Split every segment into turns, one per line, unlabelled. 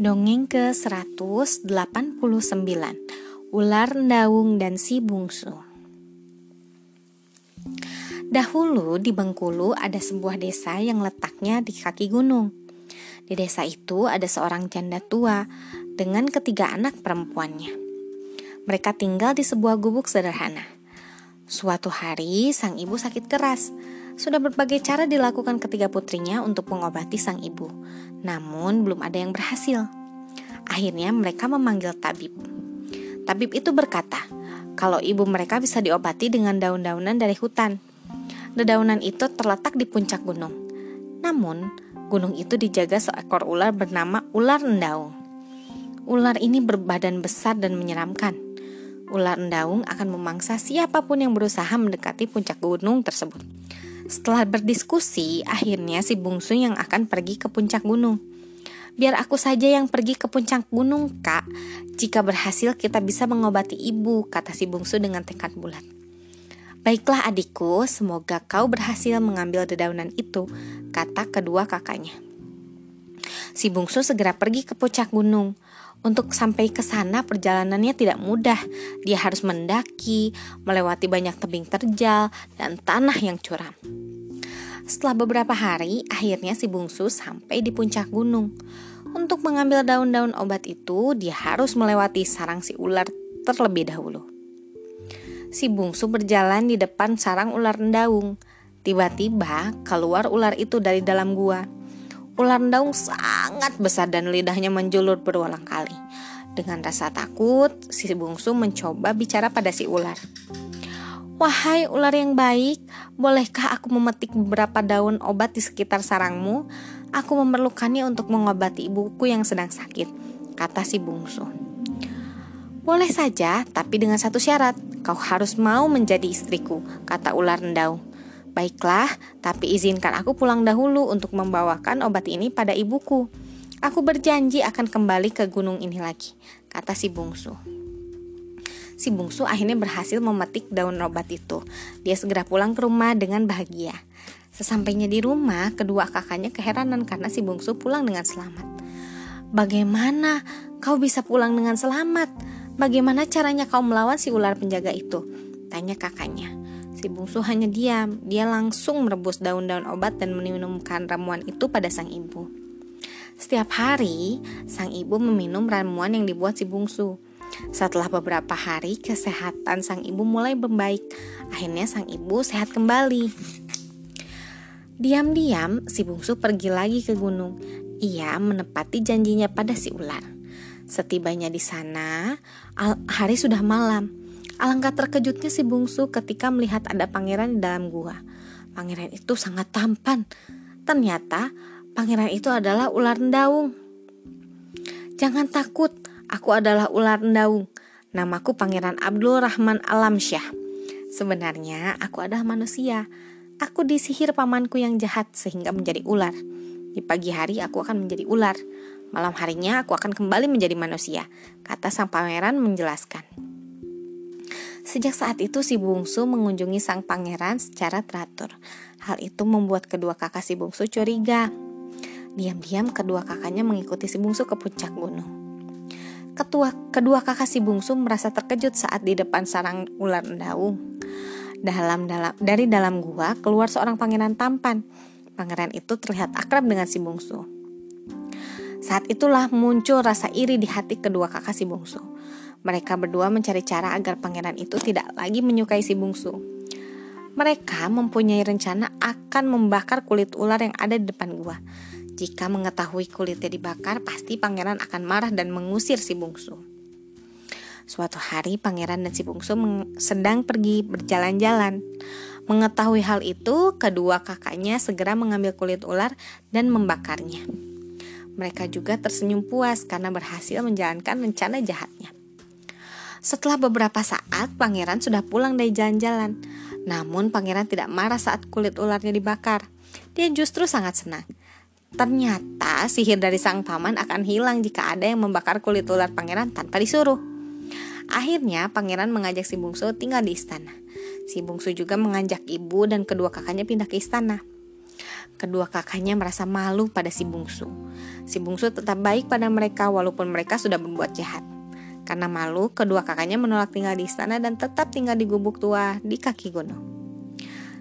Dongeng ke-189 Ular Daung dan Si Bungsu Dahulu di Bengkulu ada sebuah desa yang letaknya di kaki gunung. Di desa itu ada seorang janda tua dengan ketiga anak perempuannya. Mereka tinggal di sebuah gubuk sederhana. Suatu hari sang ibu sakit keras. Sudah berbagai cara dilakukan ketiga putrinya untuk mengobati sang ibu. Namun belum ada yang berhasil. Akhirnya mereka memanggil tabib. Tabib itu berkata, kalau ibu mereka bisa diobati dengan daun-daunan dari hutan. Dedaunan itu terletak di puncak gunung. Namun, gunung itu dijaga seekor ular bernama ular endaung. Ular ini berbadan besar dan menyeramkan. Ular endaung akan memangsa siapa pun yang berusaha mendekati puncak gunung tersebut. Setelah berdiskusi, akhirnya si bungsu yang akan pergi ke puncak gunung. Biar aku saja yang pergi ke puncak gunung, Kak. Jika berhasil kita bisa mengobati ibu, kata si bungsu dengan tekad bulat. Baiklah adikku, semoga kau berhasil mengambil dedaunan itu, kata kedua kakaknya. Si bungsu segera pergi ke puncak gunung. Untuk sampai ke sana perjalanannya tidak mudah. Dia harus mendaki, melewati banyak tebing terjal, dan tanah yang curam. Setelah beberapa hari, akhirnya si bungsu sampai di puncak gunung. Untuk mengambil daun-daun obat itu, dia harus melewati sarang si ular terlebih dahulu. Si bungsu berjalan di depan sarang ular endaung. Tiba-tiba keluar ular itu dari dalam gua. Ular endaung sangat besar dan lidahnya menjulur berulang kali. Dengan rasa takut, si bungsu mencoba bicara pada si ular. Wahai ular yang baik, bolehkah aku memetik beberapa daun obat di sekitar sarangmu? Aku memerlukannya untuk mengobati ibuku yang sedang sakit, kata si bungsu. Boleh saja, tapi dengan satu syarat. Kau harus mau menjadi istriku, kata ular endau. Baiklah, tapi izinkan aku pulang dahulu untuk membawakan obat ini pada ibuku. Aku berjanji akan kembali ke gunung ini lagi, kata si bungsu si bungsu akhirnya berhasil memetik daun obat itu. Dia segera pulang ke rumah dengan bahagia. Sesampainya di rumah, kedua kakaknya keheranan karena si bungsu pulang dengan selamat. Bagaimana kau bisa pulang dengan selamat? Bagaimana caranya kau melawan si ular penjaga itu? Tanya kakaknya. Si bungsu hanya diam. Dia langsung merebus daun-daun obat dan meminumkan ramuan itu pada sang ibu. Setiap hari, sang ibu meminum ramuan yang dibuat si bungsu. Setelah beberapa hari, kesehatan sang ibu mulai membaik. Akhirnya sang ibu sehat kembali. Diam-diam, si bungsu pergi lagi ke gunung. Ia menepati janjinya pada si ular. Setibanya di sana, hari sudah malam. Alangkah terkejutnya si bungsu ketika melihat ada pangeran di dalam gua. Pangeran itu sangat tampan. Ternyata pangeran itu adalah ular daung. Jangan takut, Aku adalah ular daung. Namaku Pangeran Abdul Rahman Alamsyah. Sebenarnya aku adalah manusia. Aku disihir pamanku yang jahat sehingga menjadi ular. Di pagi hari aku akan menjadi ular. Malam harinya aku akan kembali menjadi manusia, kata sang pangeran menjelaskan. Sejak saat itu si bungsu mengunjungi sang pangeran secara teratur. Hal itu membuat kedua kakak si bungsu curiga. Diam-diam kedua kakaknya mengikuti si bungsu ke puncak gunung. Ketua, kedua kakak si bungsu merasa terkejut saat di depan sarang ular daung. Dalam, dalam dari dalam gua keluar seorang pangeran tampan. Pangeran itu terlihat akrab dengan si bungsu. Saat itulah muncul rasa iri di hati kedua kakak si bungsu. Mereka berdua mencari cara agar pangeran itu tidak lagi menyukai si bungsu. Mereka mempunyai rencana akan membakar kulit ular yang ada di depan gua. Jika mengetahui kulitnya dibakar, pasti pangeran akan marah dan mengusir si bungsu. Suatu hari pangeran dan si bungsu sedang pergi berjalan-jalan. Mengetahui hal itu, kedua kakaknya segera mengambil kulit ular dan membakarnya. Mereka juga tersenyum puas karena berhasil menjalankan rencana jahatnya. Setelah beberapa saat, pangeran sudah pulang dari jalan-jalan. Namun pangeran tidak marah saat kulit ularnya dibakar. Dia justru sangat senang. Ternyata sihir dari sang paman akan hilang jika ada yang membakar kulit ular pangeran tanpa disuruh. Akhirnya pangeran mengajak si bungsu tinggal di istana. Si bungsu juga mengajak ibu dan kedua kakaknya pindah ke istana. kedua kakaknya merasa malu pada si bungsu. Si bungsu tetap baik pada mereka walaupun mereka sudah berbuat jahat. Karena malu, kedua kakaknya menolak tinggal di istana dan tetap tinggal di gubuk tua di kaki gunung.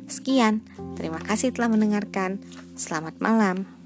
Sekian, terima kasih telah mendengarkan. Selamat malam.